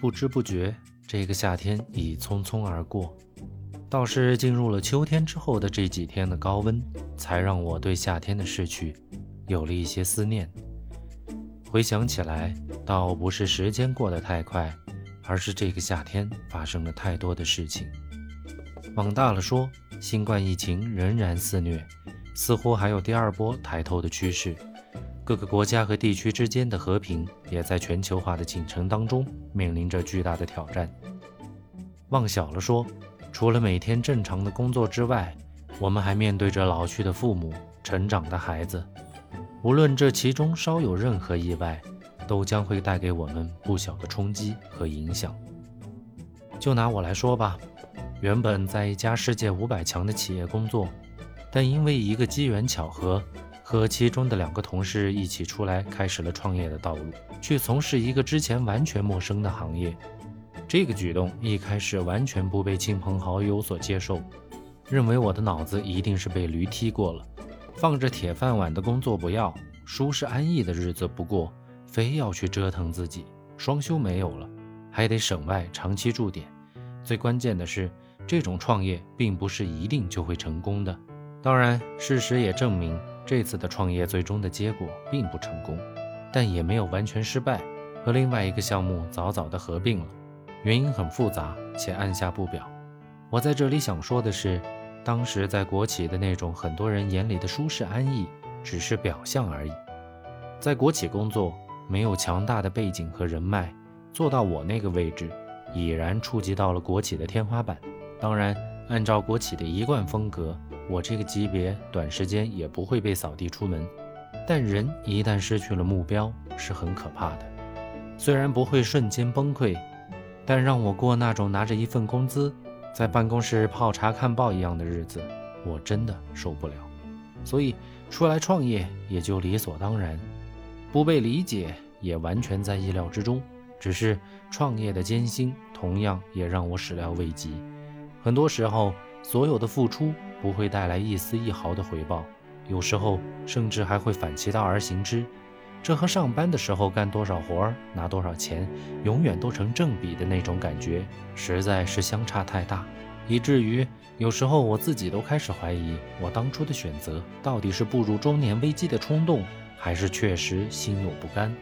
不知不觉，这个夏天已匆匆而过。倒是进入了秋天之后的这几天的高温，才让我对夏天的逝去有了一些思念。回想起来，倒不是时间过得太快，而是这个夏天发生了太多的事情。往大了说，新冠疫情仍然肆虐，似乎还有第二波抬头的趋势。各个国家和地区之间的和平，也在全球化的进程当中面临着巨大的挑战。往小了说，除了每天正常的工作之外，我们还面对着老去的父母、成长的孩子。无论这其中稍有任何意外，都将会带给我们不小的冲击和影响。就拿我来说吧，原本在一家世界五百强的企业工作，但因为一个机缘巧合，和其中的两个同事一起出来，开始了创业的道路，去从事一个之前完全陌生的行业。这个举动一开始完全不被亲朋好友所接受，认为我的脑子一定是被驴踢过了，放着铁饭碗的工作不要，舒适安逸的日子不过，非要去折腾自己。双休没有了，还得省外长期驻点。最关键的是，这种创业并不是一定就会成功的。当然，事实也证明，这次的创业最终的结果并不成功，但也没有完全失败，和另外一个项目早早的合并了。原因很复杂，且按下不表。我在这里想说的是，当时在国企的那种很多人眼里的舒适安逸，只是表象而已。在国企工作，没有强大的背景和人脉，做到我那个位置，已然触及到了国企的天花板。当然，按照国企的一贯风格，我这个级别短时间也不会被扫地出门。但人一旦失去了目标，是很可怕的。虽然不会瞬间崩溃。但让我过那种拿着一份工资，在办公室泡茶看报一样的日子，我真的受不了。所以出来创业也就理所当然，不被理解也完全在意料之中。只是创业的艰辛，同样也让我始料未及。很多时候，所有的付出不会带来一丝一毫的回报，有时候甚至还会反其道而行之。这和上班的时候干多少活儿拿多少钱，永远都成正比的那种感觉，实在是相差太大，以至于有时候我自己都开始怀疑，我当初的选择到底是步入中年危机的冲动，还是确实心有不甘，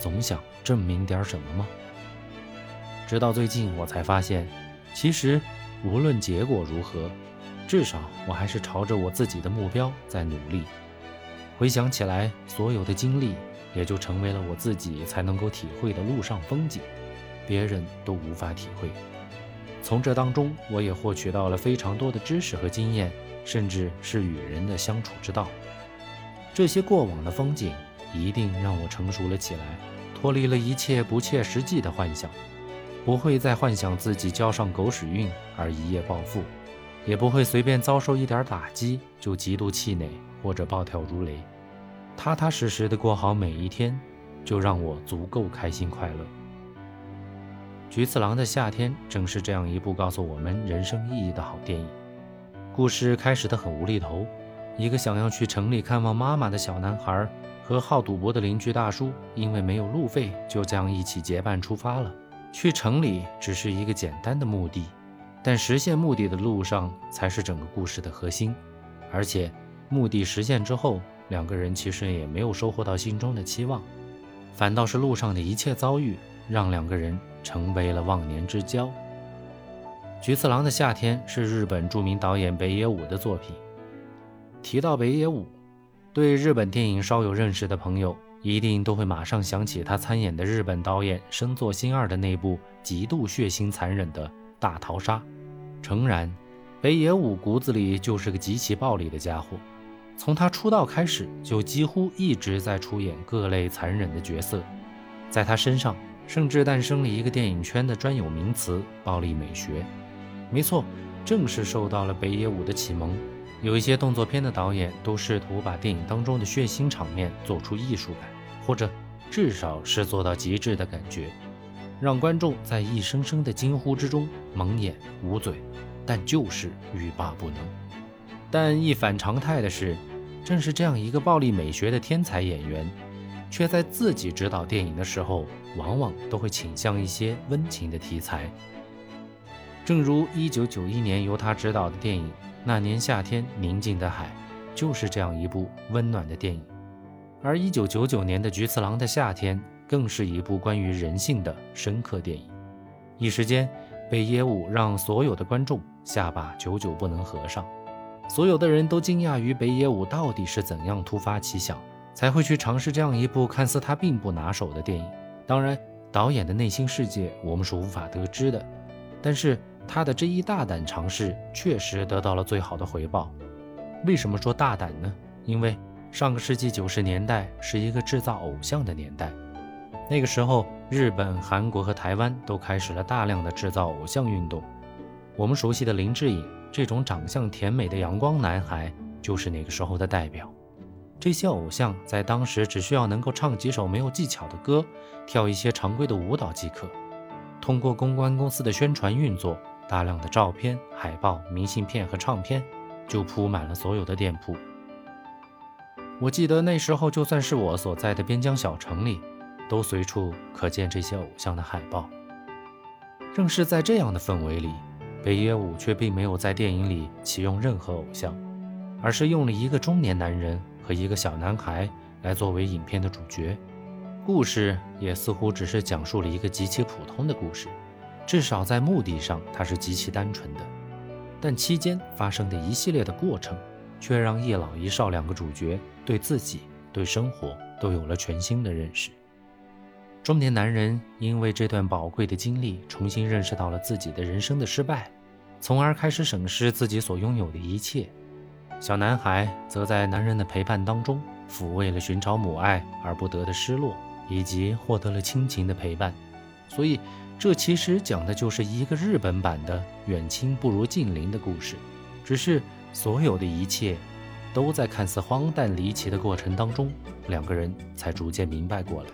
总想证明点什么吗？直到最近我才发现，其实无论结果如何，至少我还是朝着我自己的目标在努力。回想起来，所有的经历。也就成为了我自己才能够体会的路上风景，别人都无法体会。从这当中，我也获取到了非常多的知识和经验，甚至是与人的相处之道。这些过往的风景，一定让我成熟了起来，脱离了一切不切实际的幻想，不会再幻想自己交上狗屎运而一夜暴富，也不会随便遭受一点打击就极度气馁或者暴跳如雷。踏踏实实的过好每一天，就让我足够开心快乐。菊次郎的夏天正是这样一部告诉我们人生意义的好电影。故事开始的很无厘头，一个想要去城里看望妈妈的小男孩，和好赌博的邻居大叔，因为没有路费，就这样一起结伴出发了。去城里只是一个简单的目的，但实现目的的路上才是整个故事的核心。而且，目的实现之后。两个人其实也没有收获到心中的期望，反倒是路上的一切遭遇让两个人成为了忘年之交。《菊次郎的夏天》是日本著名导演北野武的作品。提到北野武，对日本电影稍有认识的朋友一定都会马上想起他参演的日本导演深作新二的那部极度血腥残忍的大逃杀。诚然，北野武骨子里就是个极其暴力的家伙。从他出道开始，就几乎一直在出演各类残忍的角色，在他身上甚至诞生了一个电影圈的专有名词——暴力美学。没错，正是受到了北野武的启蒙，有一些动作片的导演都试图把电影当中的血腥场面做出艺术感，或者至少是做到极致的感觉，让观众在一声声的惊呼之中蒙眼捂嘴，但就是欲罢不能。但一反常态的是，正是这样一个暴力美学的天才演员，却在自己执导电影的时候，往往都会倾向一些温情的题材。正如1991年由他执导的电影《那年夏天，宁静的海》，就是这样一部温暖的电影。而1999年的《菊次郎的夏天》更是一部关于人性的深刻电影。一时间，北野武让所有的观众下巴久久不能合上，所有的人都惊讶于北野武到底是怎样突发奇想，才会去尝试这样一部看似他并不拿手的电影。当然，导演的内心世界我们是无法得知的，但是。他的这一大胆尝试确实得到了最好的回报。为什么说大胆呢？因为上个世纪九十年代是一个制造偶像的年代，那个时候日本、韩国和台湾都开始了大量的制造偶像运动。我们熟悉的林志颖这种长相甜美的阳光男孩就是那个时候的代表。这些偶像在当时只需要能够唱几首没有技巧的歌，跳一些常规的舞蹈即可。通过公关公司的宣传运作。大量的照片、海报、明信片和唱片就铺满了所有的店铺。我记得那时候，就算是我所在的边疆小城里，都随处可见这些偶像的海报。正是在这样的氛围里，北野武却并没有在电影里启用任何偶像，而是用了一个中年男人和一个小男孩来作为影片的主角。故事也似乎只是讲述了一个极其普通的故事。至少在目的上，它是极其单纯的，但期间发生的一系列的过程，却让一老一少两个主角对自己、对生活都有了全新的认识。中年男人因为这段宝贵的经历，重新认识到了自己的人生的失败，从而开始审视自己所拥有的一切。小男孩则在男人的陪伴当中，抚慰了寻找母爱而不得的失落，以及获得了亲情的陪伴。所以。这其实讲的就是一个日本版的远亲不如近邻的故事，只是所有的一切都在看似荒诞离奇的过程当中，两个人才逐渐明白过来。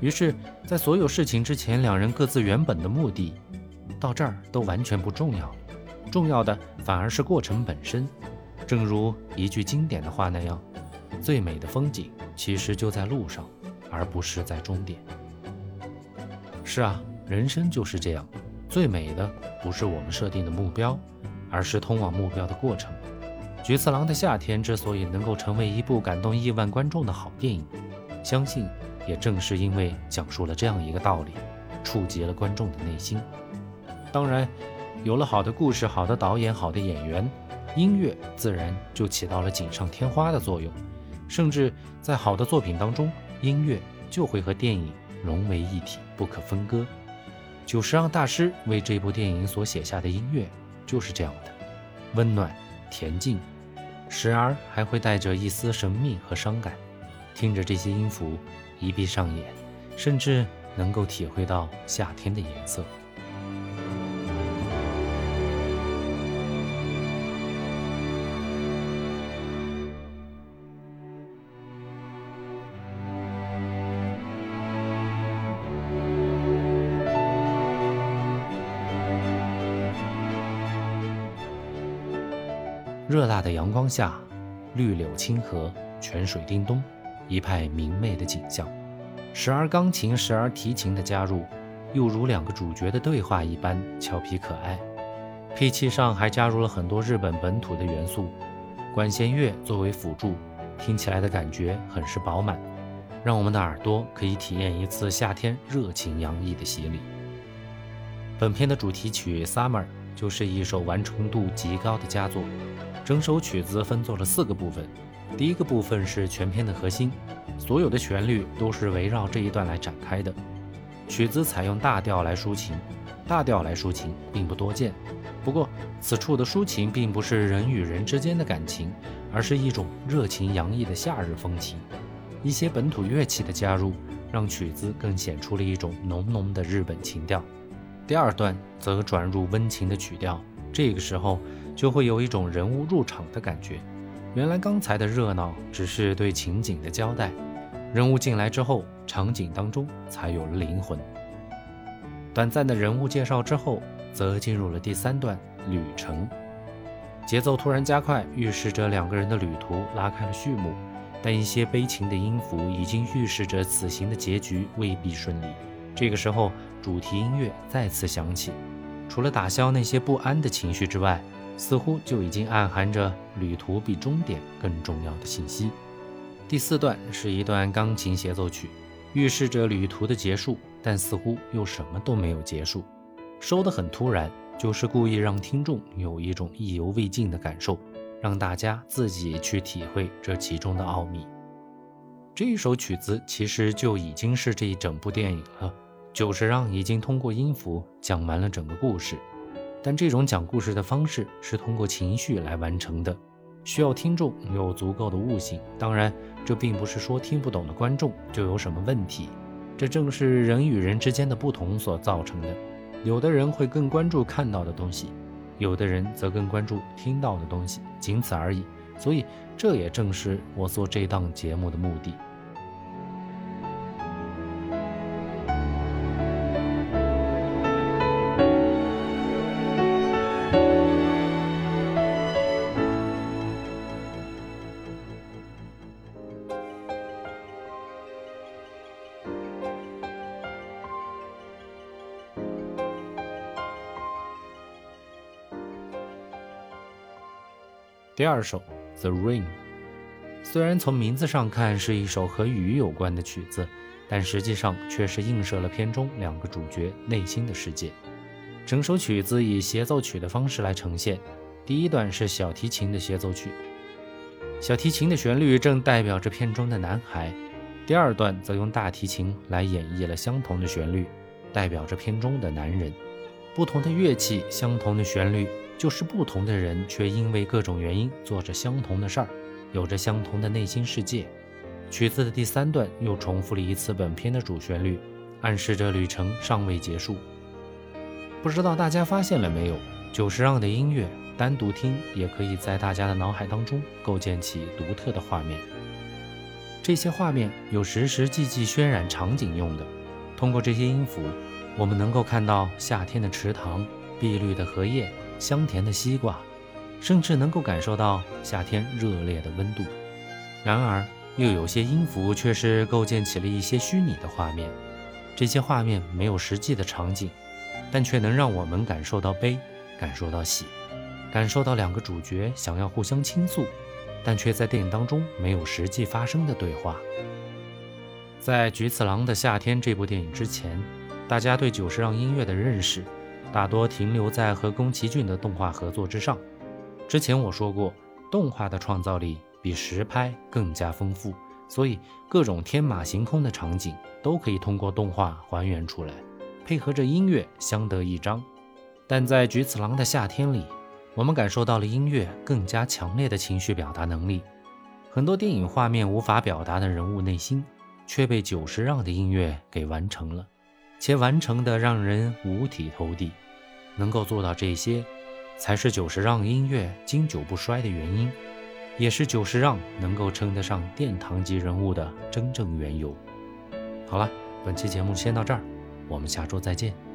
于是，在所有事情之前，两人各自原本的目的，到这儿都完全不重要，重要的反而是过程本身。正如一句经典的话那样：“最美的风景其实就在路上，而不是在终点。”是啊。人生就是这样，最美的不是我们设定的目标，而是通往目标的过程。《菊次郎的夏天》之所以能够成为一部感动亿万观众的好电影，相信也正是因为讲述了这样一个道理，触及了观众的内心。当然，有了好的故事、好的导演、好的演员，音乐自然就起到了锦上添花的作用。甚至在好的作品当中，音乐就会和电影融为一体，不可分割。久石让大师为这部电影所写下的音乐就是这样的，温暖、恬静，时而还会带着一丝神秘和伤感。听着这些音符，一闭上眼，甚至能够体会到夏天的颜色。热辣的阳光下，绿柳清河，泉水叮咚，一派明媚的景象。时而钢琴，时而提琴的加入，又如两个主角的对话一般俏皮可爱。配器上还加入了很多日本本土的元素，管弦乐作为辅助，听起来的感觉很是饱满，让我们的耳朵可以体验一次夏天热情洋溢的洗礼。本片的主题曲《Summer》就是一首完成度极高的佳作。整首曲子分作了四个部分，第一个部分是全篇的核心，所有的旋律都是围绕这一段来展开的。曲子采用大调来抒情，大调来抒情并不多见。不过此处的抒情并不是人与人之间的感情，而是一种热情洋溢的夏日风情。一些本土乐器的加入，让曲子更显出了一种浓浓的日本情调。第二段则转入温情的曲调，这个时候。就会有一种人物入场的感觉。原来刚才的热闹只是对情景的交代，人物进来之后，场景当中才有了灵魂。短暂的人物介绍之后，则进入了第三段旅程，节奏突然加快，预示着两个人的旅途拉开了序幕。但一些悲情的音符已经预示着此行的结局未必顺利。这个时候，主题音乐再次响起，除了打消那些不安的情绪之外，似乎就已经暗含着旅途比终点更重要的信息。第四段是一段钢琴协奏曲，预示着旅途的结束，但似乎又什么都没有结束，收得很突然，就是故意让听众有一种意犹未尽的感受，让大家自己去体会这其中的奥秘。这一首曲子其实就已经是这一整部电影了。久石让已经通过音符讲完了整个故事，但这种讲故事的方式是通过情绪来完成的，需要听众有足够的悟性。当然，这并不是说听不懂的观众就有什么问题，这正是人与人之间的不同所造成的。有的人会更关注看到的东西，有的人则更关注听到的东西，仅此而已。所以，这也正是我做这档节目的目的。第二首《The Rain》，虽然从名字上看是一首和雨有关的曲子，但实际上却是映射了片中两个主角内心的世界。整首曲子以协奏曲的方式来呈现，第一段是小提琴的协奏曲，小提琴的旋律正代表着片中的男孩；第二段则用大提琴来演绎了相同的旋律，代表着片中的男人。不同的乐器，相同的旋律。就是不同的人，却因为各种原因做着相同的事儿，有着相同的内心世界。曲子的第三段又重复了一次本片的主旋律，暗示着旅程尚未结束。不知道大家发现了没有？久石让的音乐单独听也可以在大家的脑海当中构建起独特的画面。这些画面有时时际际渲染场景用的。通过这些音符，我们能够看到夏天的池塘、碧绿的荷叶。香甜的西瓜，甚至能够感受到夏天热烈的温度。然而，又有些音符却是构建起了一些虚拟的画面。这些画面没有实际的场景，但却能让我们感受到悲，感受到喜，感受到两个主角想要互相倾诉，但却在电影当中没有实际发生的对话。在《菊次郎的夏天》这部电影之前，大家对久石让音乐的认识。大多停留在和宫崎骏的动画合作之上。之前我说过，动画的创造力比实拍更加丰富，所以各种天马行空的场景都可以通过动画还原出来，配合着音乐相得益彰。但在《菊次郎的夏天》里，我们感受到了音乐更加强烈的情绪表达能力，很多电影画面无法表达的人物内心，却被久石让的音乐给完成了。且完成的让人五体投地，能够做到这些，才是久石让音乐经久不衰的原因，也是久石让能够称得上殿堂级人物的真正缘由。好了，本期节目先到这儿，我们下周再见。